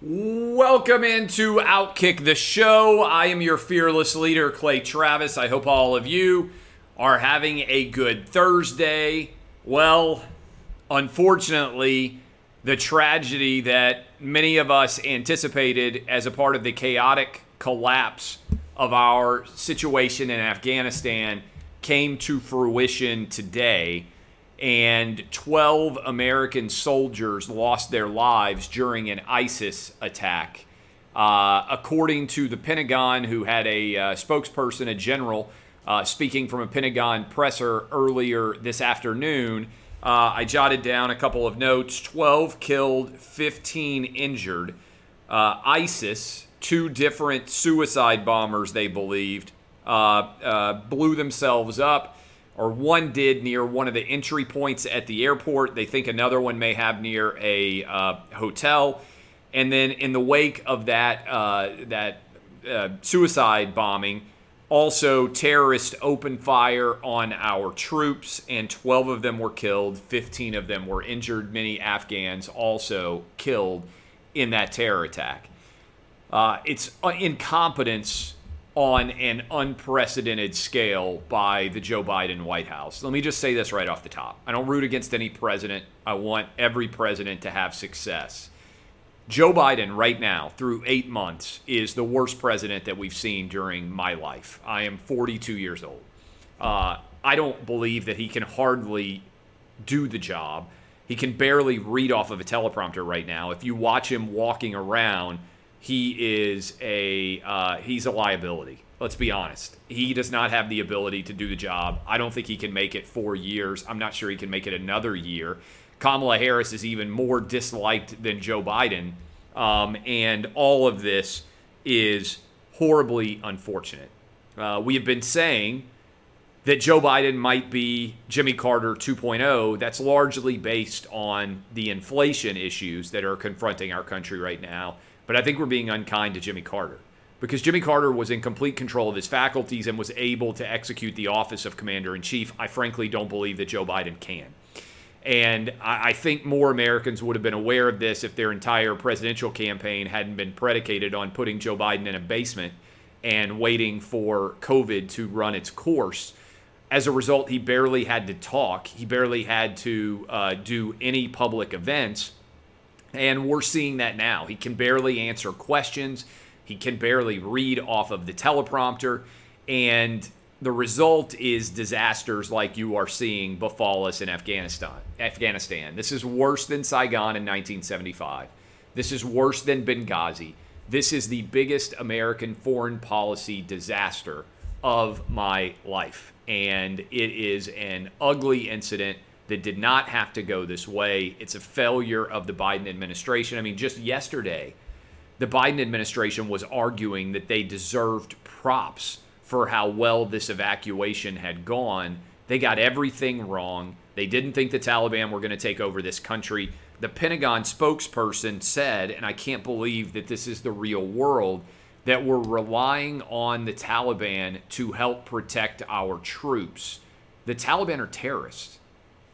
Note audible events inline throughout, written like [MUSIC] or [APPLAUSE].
Welcome into Outkick the Show. I am your fearless leader, Clay Travis. I hope all of you are having a good Thursday. Well, unfortunately, the tragedy that many of us anticipated as a part of the chaotic collapse of our situation in Afghanistan came to fruition today and 12 American soldiers lost their lives during an ISIS attack. Uh, according to the Pentagon, who had a uh, spokesperson, a general, uh, speaking from a Pentagon presser earlier this afternoon, uh, I jotted down a couple of notes 12 killed, 15 injured. Uh, ISIS, two different suicide bombers, they believed, uh, blew themselves up or one did near one of the entry points at the airport. They think another one may have near a uh, hotel. And then in the wake of that uh, that uh, suicide bombing, also terrorists opened fire on our troops, and 12 of them were killed. 15 of them were injured. Many Afghans also killed in that terror attack. Uh, it's uh, incompetence on an unprecedented scale by the Joe Biden White House. Let me just say this right off the top. I don't root against any president. I want every president to have success. Joe Biden, right now, through eight months, is the worst president that we've seen during my life. I am 42 years old. Uh, I don't believe that he can hardly do the job. He can barely read off of a teleprompter right now. If you watch him walking around, he is a uh, he's a liability. Let's be honest. He does not have the ability to do the job. I don't think he can make it four years. I'm not sure he can make it another year. Kamala Harris is even more disliked than Joe Biden, um, and all of this is horribly unfortunate. Uh, we have been saying that Joe Biden might be Jimmy Carter 2.0. That's largely based on the inflation issues that are confronting our country right now but I think we're being unkind to Jimmy Carter because Jimmy Carter was in complete control of his faculties and was able to execute the office of commander in chief. I frankly don't believe that Joe Biden can. And I think more Americans would have been aware of this if their entire presidential campaign hadn't been predicated on putting Joe Biden in a basement and waiting for COVID to run its course. As a result, he barely had to talk. He barely had to uh, do any public events. And we're seeing that now. He can barely answer questions, he can barely read off of the teleprompter. And the result is disasters like you are seeing befall us in Afghanistan. Afghanistan. This is worse than Saigon in 1975. This is worse than Benghazi. This is the biggest American foreign policy disaster of my life. And it is an ugly incident that did not have to go this way. It's a failure of the Biden administration. I mean, just yesterday, the Biden administration was arguing that they deserved props for how well this evacuation had gone. They got everything wrong. They didn't think the Taliban were going to take over this country. The Pentagon spokesperson said, and I can't believe that this is the real world, that we're relying on the Taliban to help protect our troops. The Taliban are terrorists.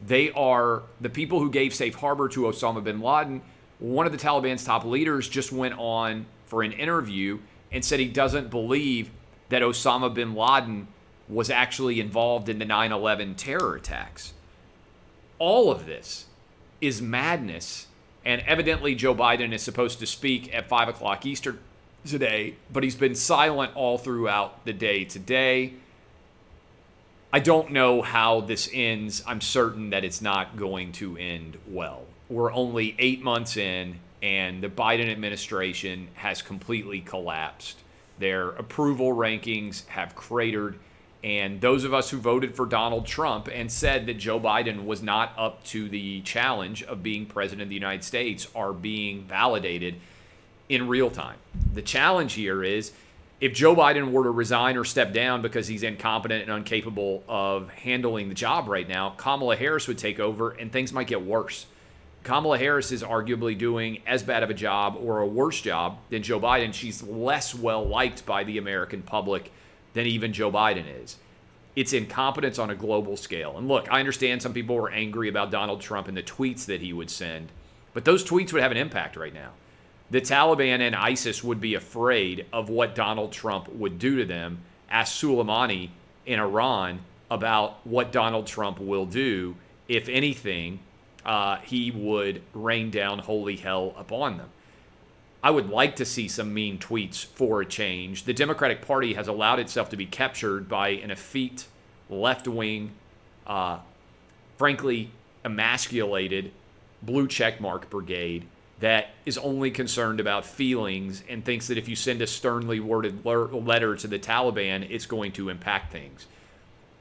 They are the people who gave safe harbor to Osama bin Laden. One of the Taliban's top leaders just went on for an interview and said he doesn't believe that Osama bin Laden was actually involved in the 9 11 terror attacks. All of this is madness. And evidently, Joe Biden is supposed to speak at 5 o'clock Eastern today, but he's been silent all throughout the day today. I don't know how this ends. I'm certain that it's not going to end well. We're only eight months in, and the Biden administration has completely collapsed. Their approval rankings have cratered. And those of us who voted for Donald Trump and said that Joe Biden was not up to the challenge of being president of the United States are being validated. in real time. The challenge here is if Joe Biden were to resign or step down because he's incompetent and incapable of handling the job right now, Kamala Harris would take over and things might get worse. Kamala Harris is arguably doing as bad of a job or a worse job than Joe Biden. She's less well liked by the American public than even Joe Biden is. It's incompetence on a global scale. And look, I understand some people were angry about Donald Trump and the tweets that he would send, but those tweets would have an impact right now. The Taliban and ISIS would be afraid of what Donald Trump would do to them. Ask Soleimani in Iran about what Donald Trump will do, if anything, uh, he would rain down holy hell upon them. I would like to see some mean tweets for a change. The Democratic Party has allowed itself to be captured by an effete, left wing, uh, frankly, emasculated blue checkmark brigade that is only concerned about feelings and thinks that if you send a sternly worded letter to the Taliban, it's going to impact things.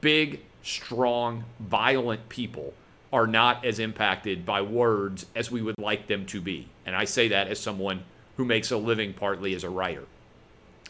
Big, strong, violent people are not as impacted by words as we would like them to be. And I say that as someone who makes a living partly as a writer.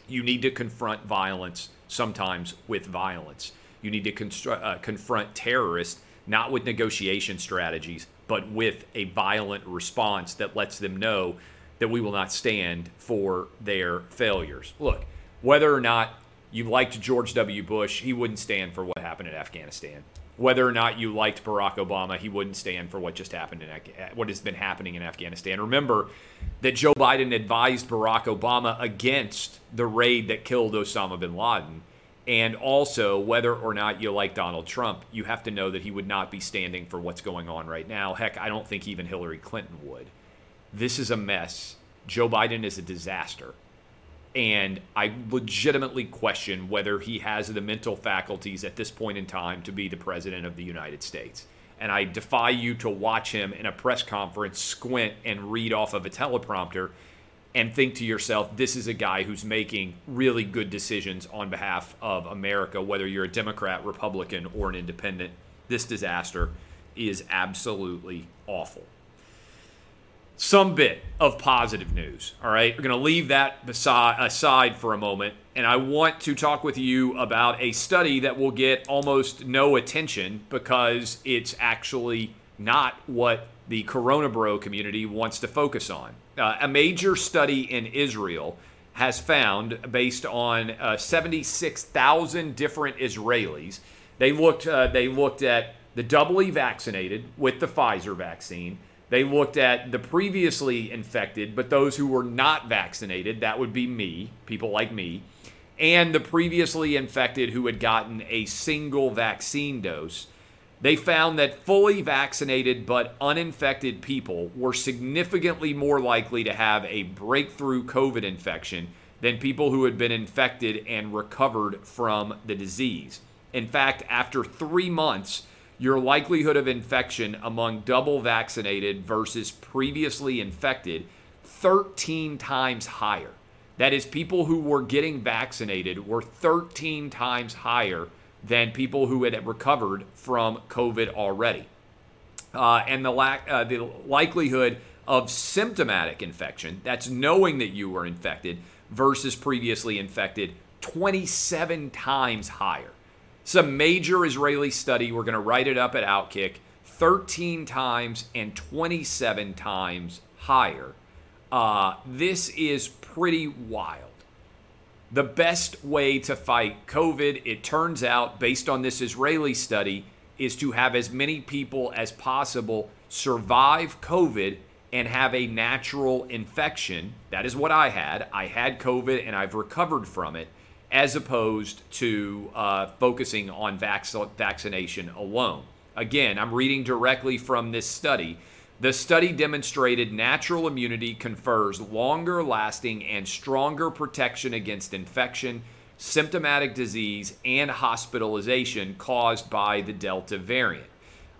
You need to confront violence sometimes with violence. You need to constru- uh, confront terrorists not with negotiation strategies, but with a violent response that lets them know that we will not stand for their failures. Look, whether or not you liked George W. Bush, he wouldn't stand for what happened in Afghanistan whether or not you liked Barack Obama, he wouldn't stand for what just happened in what has been happening in Afghanistan. Remember that Joe Biden advised Barack Obama against the raid that killed Osama bin Laden. And also, whether or not you like Donald Trump, you have to know that he would not be standing for what's going on right now. Heck, I don't think even Hillary Clinton would. This is a mess. Joe Biden is a disaster. And I legitimately question whether he has the mental faculties at this point in time to be the president of the United States. And I defy you to watch him in a press conference squint and read off of a teleprompter and think to yourself, this is a guy who's making really good decisions on behalf of America, whether you're a Democrat, Republican, or an independent. This disaster is absolutely awful some bit of positive news. All right, we're going to leave that beside, aside for a moment, and I want to talk with you about a study that will get almost no attention because it's actually not what the Corona Bro community wants to focus on. Uh, a major study in Israel has found, based on uh, 76,000 different Israelis, they looked uh, they looked at the doubly vaccinated with the Pfizer vaccine they looked at the previously infected, but those who were not vaccinated, that would be me, people like me, and the previously infected who had gotten a single vaccine dose. They found that fully vaccinated but uninfected people were significantly more likely to have a breakthrough COVID infection than people who had been infected and recovered from the disease. In fact, after three months, your likelihood of infection among double vaccinated versus previously infected 13 times higher. That is, people who were getting vaccinated were 13 times higher than people who had recovered from COVID already. Uh, and the, lack, uh, the likelihood of symptomatic infection, that's knowing that you were infected, versus previously infected, 27 times higher. Some major Israeli study. We're going to write it up at Outkick 13 times and 27 times higher. Uh, this is pretty wild. The best way to fight COVID, it turns out, based on this Israeli study, is to have as many people as possible survive COVID and have a natural infection. That is what I had. I had COVID and I've recovered from it as opposed to uh, focusing on vac- vaccination alone. Again, I'm reading directly from this study. The study demonstrated natural immunity confers longer lasting and stronger protection against infection, symptomatic disease, and hospitalization caused by the Delta variant.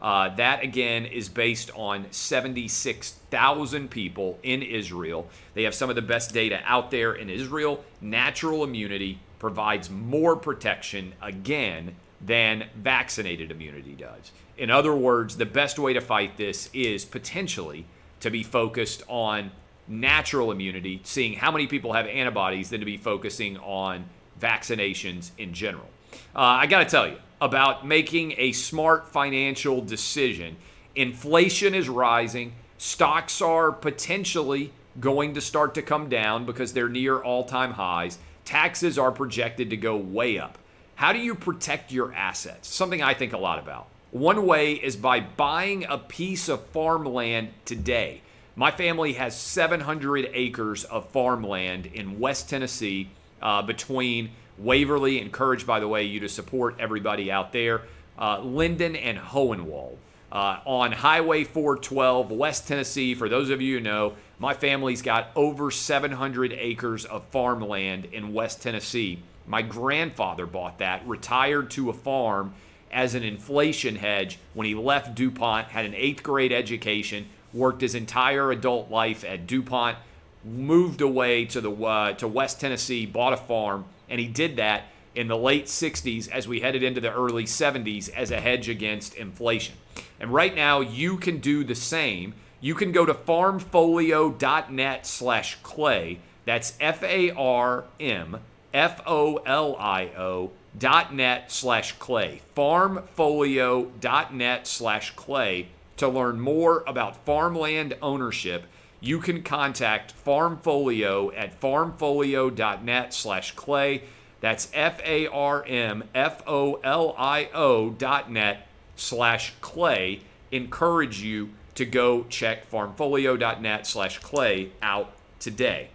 Uh, that again is based on 76,000 people in Israel. They have some of the best data out there in Israel. Natural immunity provides more protection again than vaccinated immunity does. In other words, the best way to fight this is potentially to be focused on natural immunity, seeing how many people have antibodies, than to be focusing on vaccinations in general. Uh, I got to tell you about making a smart financial decision. Inflation is rising, stocks are potentially going to start to come down because they're near all time highs. Taxes are projected to go way up. How do you protect your assets? Something I think a lot about. One way is by buying a piece of farmland today. My family has 700 acres of farmland in West Tennessee uh, between Waverly, encouraged, by the way, you to support everybody out there, uh, Linden and Hohenwald. Uh, on Highway 412, West Tennessee, for those of you who know, my family's got over 700 acres of farmland in West Tennessee. My grandfather bought that, retired to a farm as an inflation hedge when he left DuPont, had an eighth grade education, worked his entire adult life at DuPont, moved away to the uh, to West Tennessee, bought a farm, and he did that in the late 60s as we headed into the early 70s as a hedge against inflation. And right now you can do the same. You can go to farmfolio.net slash clay. That's F A R M F O L I O dot net slash clay. Farmfolio.net slash clay to learn more about farmland ownership. You can contact Farmfolio at farmfolio.net slash clay. That's F A R M F O L I O dot net slash clay. Encourage you to go check farmfolio.net slash clay out today.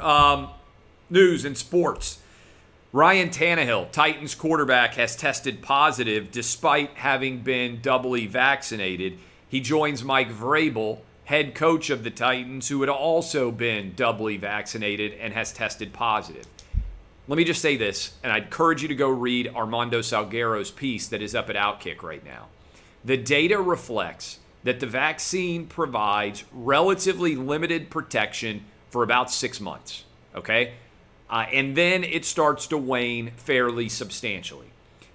Um, news and sports. Ryan Tannehill, Titans quarterback, has tested positive despite having been doubly vaccinated. He joins Mike Vrabel, head coach of the Titans, who had also been doubly vaccinated and has tested positive. Let me just say this, and I encourage you to go read Armando Salguero's piece that is up at Outkick right now. The data reflects that the vaccine provides relatively limited protection for about six months. Okay? Uh, and then it starts to wane fairly substantially.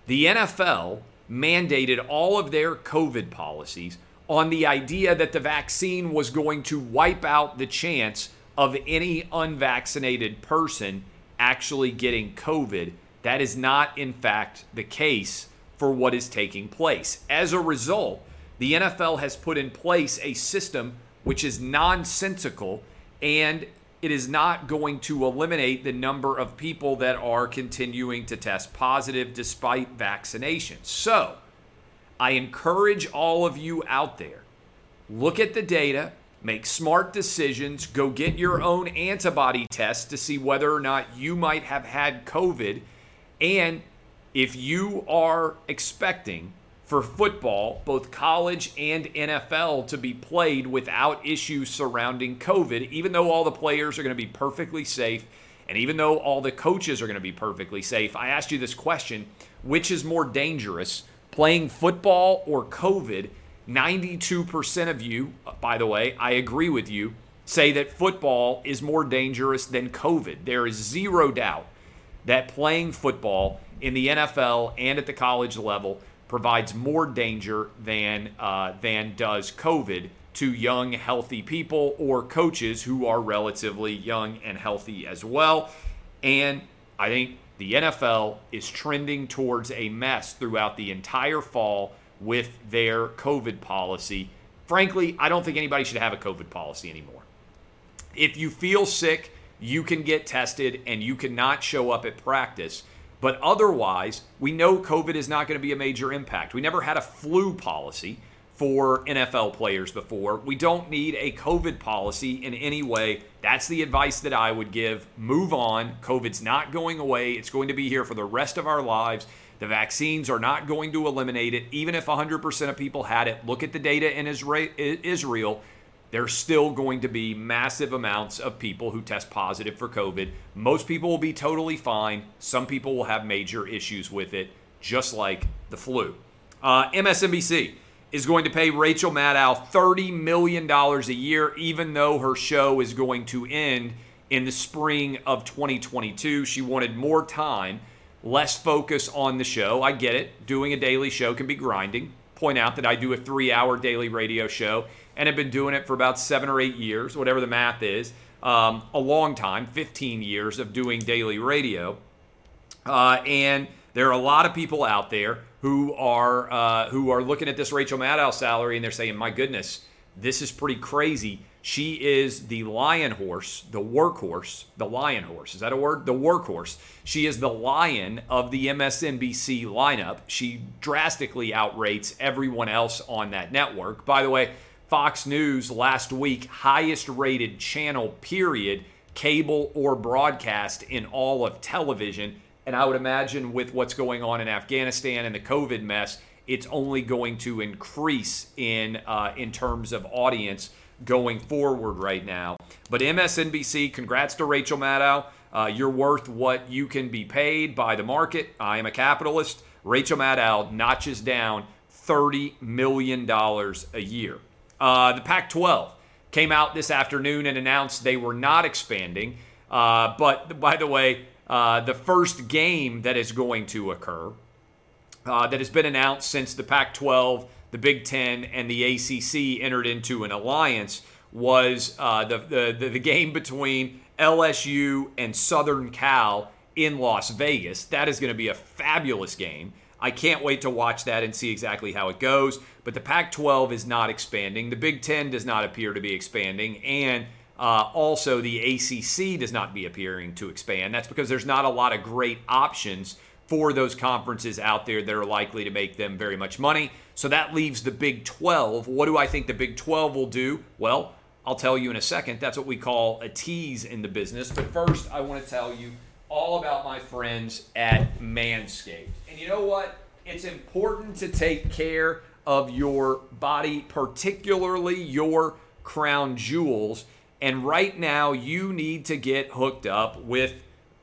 The NFL mandated all of their COVID policies on the idea that the vaccine was going to wipe out the chance of any unvaccinated person actually getting COVID. That is not, in fact, the case for what is taking place. As a result, the NFL has put in place a system which is nonsensical and it is not going to eliminate the number of people that are continuing to test positive despite vaccination. So, I encourage all of you out there look at the data, make smart decisions, go get your own antibody test to see whether or not you might have had COVID. And if you are expecting for football, both college and NFL, to be played without issues surrounding COVID, even though all the players are going to be perfectly safe and even though all the coaches are going to be perfectly safe. I asked you this question which is more dangerous, playing football or COVID? 92% of you, uh, by the way, I agree with you, say that football is more dangerous than COVID. There is zero doubt that playing football in the NFL and at the college level provides more danger than uh, than does COVID to young, healthy people or coaches who are relatively young and healthy as well. And I think the NFL is trending towards a mess throughout the entire fall with their COVID policy. Frankly, I don't think anybody should have a COVID policy anymore. If you feel sick, you can get tested and you cannot show up at practice. But otherwise, we know COVID is not going to be a major impact. We never had a flu policy for NFL players before. We don't need a COVID policy in any way. That's the advice that I would give. Move on. COVID's not going away, it's going to be here for the rest of our lives. The vaccines are not going to eliminate it. Even if 100% of people had it, look at the data in Israel there's still going to be massive amounts of people who test positive for COVID. Most people will be totally fine. Some people will have major issues with it, just like the flu. Uh, MSNBC is going to pay Rachel Maddow $30 million a year, even though her show is going to end in the spring of 2022. She wanted more time, less focus on the show. I get it. Doing a daily show can be grinding. Point out that I do a three hour daily radio show and have been doing it for about seven or eight years, whatever the math is. Um, a long time, 15 years of doing daily radio. Uh, and there are a lot of people out there who are uh, who are looking at this Rachel Maddow salary and they're saying, "My goodness, this is pretty crazy." She is the lion horse, the workhorse, the lion horse. Is that a word? The workhorse. She is the lion of the MSNBC lineup. She drastically outrates everyone else on that network. By the way, Fox News last week, highest rated channel, period, cable or broadcast in all of television. And I would imagine with what's going on in Afghanistan and the COVID mess, it's only going to increase in uh, in terms of audience going forward right now. But MSNBC, congrats to Rachel Maddow. Uh, you're worth what you can be paid by the market. I am a capitalist. Rachel Maddow notches down $30 million a year. Uh, the Pac 12 came out this afternoon and announced they were not expanding. Uh, but by the way, uh, the first game that is going to occur, uh, that has been announced since the Pac 12 the Big Ten and the ACC entered into an alliance was uh, the, the, the game between LSU and Southern Cal in Las Vegas. That is going to be a fabulous game. I can't wait to watch that and see exactly how it goes. But the Pac 12 is not expanding. The Big Ten does not appear to be expanding. And uh, also, the ACC does not be appearing to expand. That's because there's not a lot of great options for those conferences out there that are likely to make them very much money. So that leaves the Big 12. What do I think the Big 12 will do? Well, I'll tell you in a second. That's what we call a tease in the business. But first, I want to tell you all about my friends at Manscaped. And you know what? It's important to take care of your body, particularly your crown jewels. And right now, you need to get hooked up with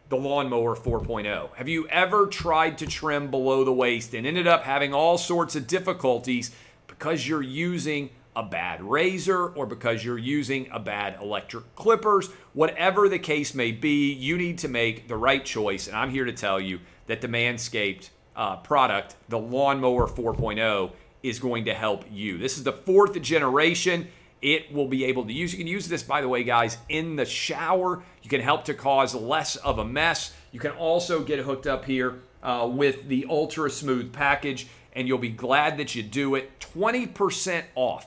the lawnmower 4.0. Have you ever tried to trim below the waist and ended up having all sorts of difficulties because you're using a bad razor or because you're using a bad electric clippers? Whatever the case may be, you need to make the right choice. And I'm here to tell you that the Manscaped uh, product, the Lawnmower 4.0, is going to help you. This is the fourth generation it will be able to use. You can use this, by the way, guys, in the shower. You can help to cause less of a mess. You can also get hooked up here uh, with the Ultra Smooth package, and you'll be glad that you do it. 20% off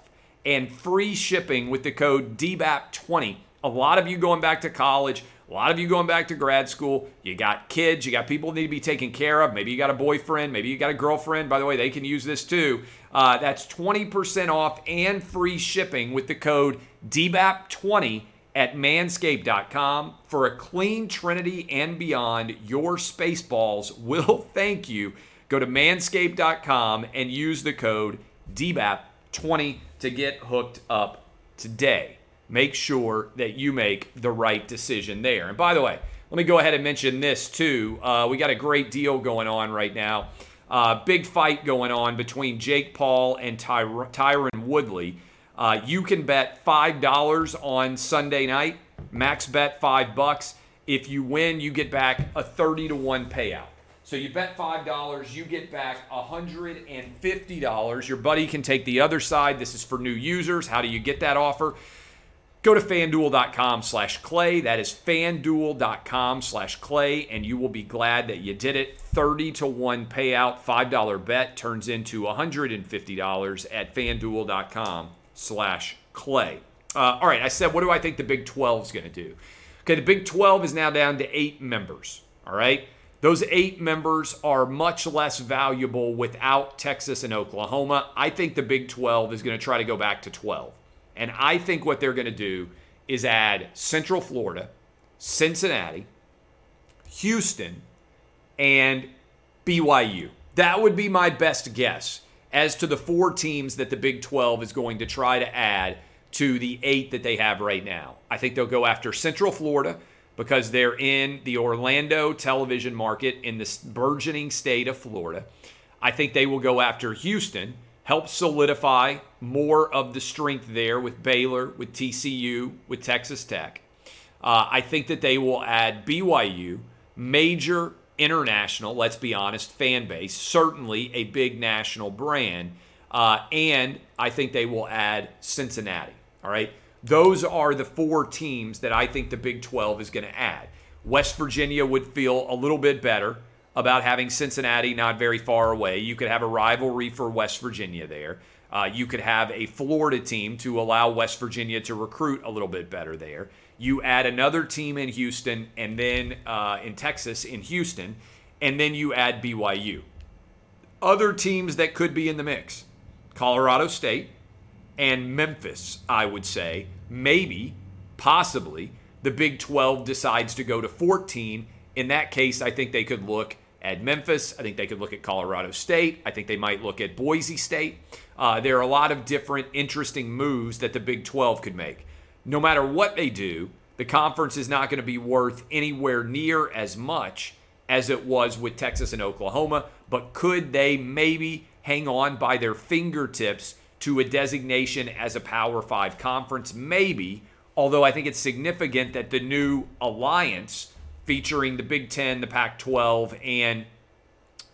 and free shipping with the code DBAP20. A lot of you going back to college a lot of you going back to grad school, you got kids, you got people that need to be taken care of. Maybe you got a boyfriend, maybe you got a girlfriend. By the way, they can use this too. Uh, that's 20% off and free shipping with the code DBAP20 at manscaped.com. For a clean Trinity and beyond, your Spaceballs will [LAUGHS] thank you. Go to manscaped.com and use the code DBAP20 to get hooked up today make sure that you make the right decision there. And by the way, let me go ahead and mention this too. Uh, we got a great deal going on right now. Uh, big fight going on between Jake Paul and Ty- Tyron Woodley. Uh, you can bet five dollars on Sunday night. Max bet five bucks. If you win, you get back a thirty to one payout. So you bet five dollars, you get back hundred and fifty dollars. Your buddy can take the other side. This is for new users. How do you get that offer? Go to fanduel.com slash clay. That is fanduel.com slash clay, and you will be glad that you did it. 30 to 1 payout, $5 bet turns into $150 at fanduel.com slash clay. Uh, all right, I said, what do I think the Big 12 is going to do? Okay, the Big 12 is now down to eight members. All right. Those eight members are much less valuable without Texas and Oklahoma. I think the Big 12 is going to try to go back to 12. And I think what they're going to do is add Central Florida, Cincinnati, Houston, and BYU. That would be my best guess as to the four teams that the Big 12 is going to try to add to the eight that they have right now. I think they'll go after Central Florida because they're in the Orlando television market in this burgeoning state of Florida. I think they will go after Houston help solidify more of the strength there with Baylor, with TCU, with Texas Tech. Uh, I think that they will add BYU, major international, let's be honest, fan base, certainly a big national brand. Uh, and I think they will add Cincinnati. All right. Those are the four teams that I think the Big 12 is going to add. West Virginia would feel a little bit better about having Cincinnati not very far away. You could have a rivalry for West Virginia there. Uh, you could have a Florida team to allow West Virginia to recruit a little bit better there. You add another team in Houston and then uh, in Texas, in Houston, and then you add BYU. Other teams that could be in the mix Colorado State and Memphis, I would say. Maybe, possibly, the Big 12 decides to go to 14. In that case, I think they could look at Memphis. I think they could look at Colorado State. I think they might look at Boise State. Uh, there are a lot of different interesting moves that the Big 12 could make. No matter what they do, the conference is not going to be worth anywhere near as much as it was with Texas and Oklahoma. But could they maybe hang on by their fingertips to a designation as a Power Five conference? Maybe. Although I think it's significant that the new alliance featuring the Big Ten, the Pac 12, and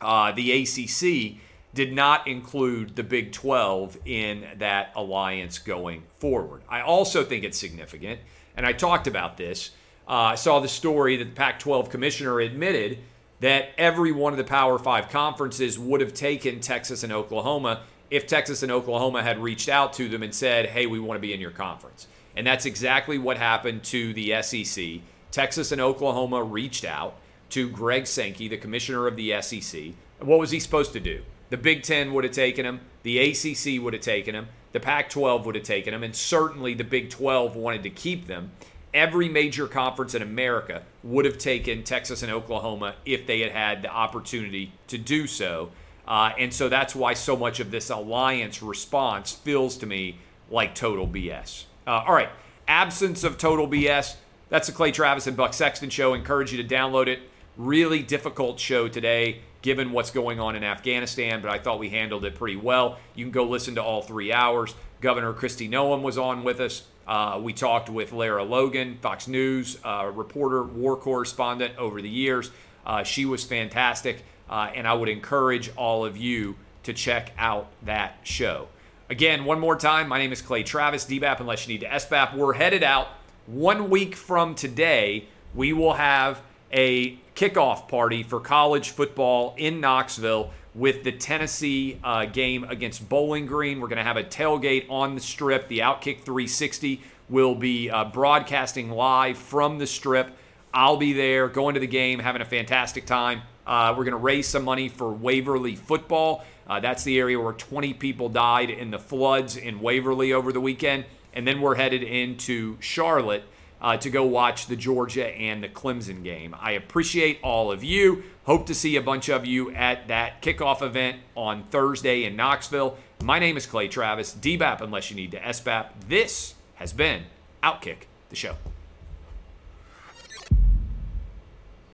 uh, the ACC did not include the Big 12 in that alliance going forward. I also think it's significant, and I talked about this. Uh, I saw the story that the Pac 12 commissioner admitted that every one of the Power Five conferences would have taken Texas and Oklahoma if Texas and Oklahoma had reached out to them and said, hey, we want to be in your conference. And that's exactly what happened to the SEC. Texas and Oklahoma reached out to Greg Sankey, the commissioner of the SEC. What was he supposed to do? The Big Ten would have taken him, the ACC would have taken him, the Pac 12 would have taken him, and certainly the Big 12 wanted to keep them. Every major conference in America would have taken Texas and Oklahoma if they had had the opportunity to do so. Uh, and so that's why so much of this alliance response feels to me like total BS. Uh, all right, absence of total BS. That's the Clay Travis and Buck Sexton show. Encourage you to download it. Really difficult show today, given what's going on in Afghanistan, but I thought we handled it pretty well. You can go listen to all three hours. Governor Kristi Noem was on with us. Uh, we talked with Lara Logan, Fox News uh, reporter, war correspondent over the years. Uh, she was fantastic, uh, and I would encourage all of you to check out that show. Again, one more time, my name is Clay Travis, DBAP unless you need to SBAP. We're headed out one week from today. We will have a kickoff party for college football in Knoxville with the Tennessee uh, game against Bowling Green. We're going to have a tailgate on the strip. The Outkick 360 will be uh, broadcasting live from the strip. I'll be there going to the game, having a fantastic time. Uh, we're going to raise some money for Waverly football. Uh, that's the area where 20 people died in the floods in Waverly over the weekend. And then we're headed into Charlotte uh, to go watch the Georgia and the Clemson game. I appreciate all of you. Hope to see a bunch of you at that kickoff event on Thursday in Knoxville. My name is Clay Travis, DBAP unless you need to SBAP. This has been Outkick, the show.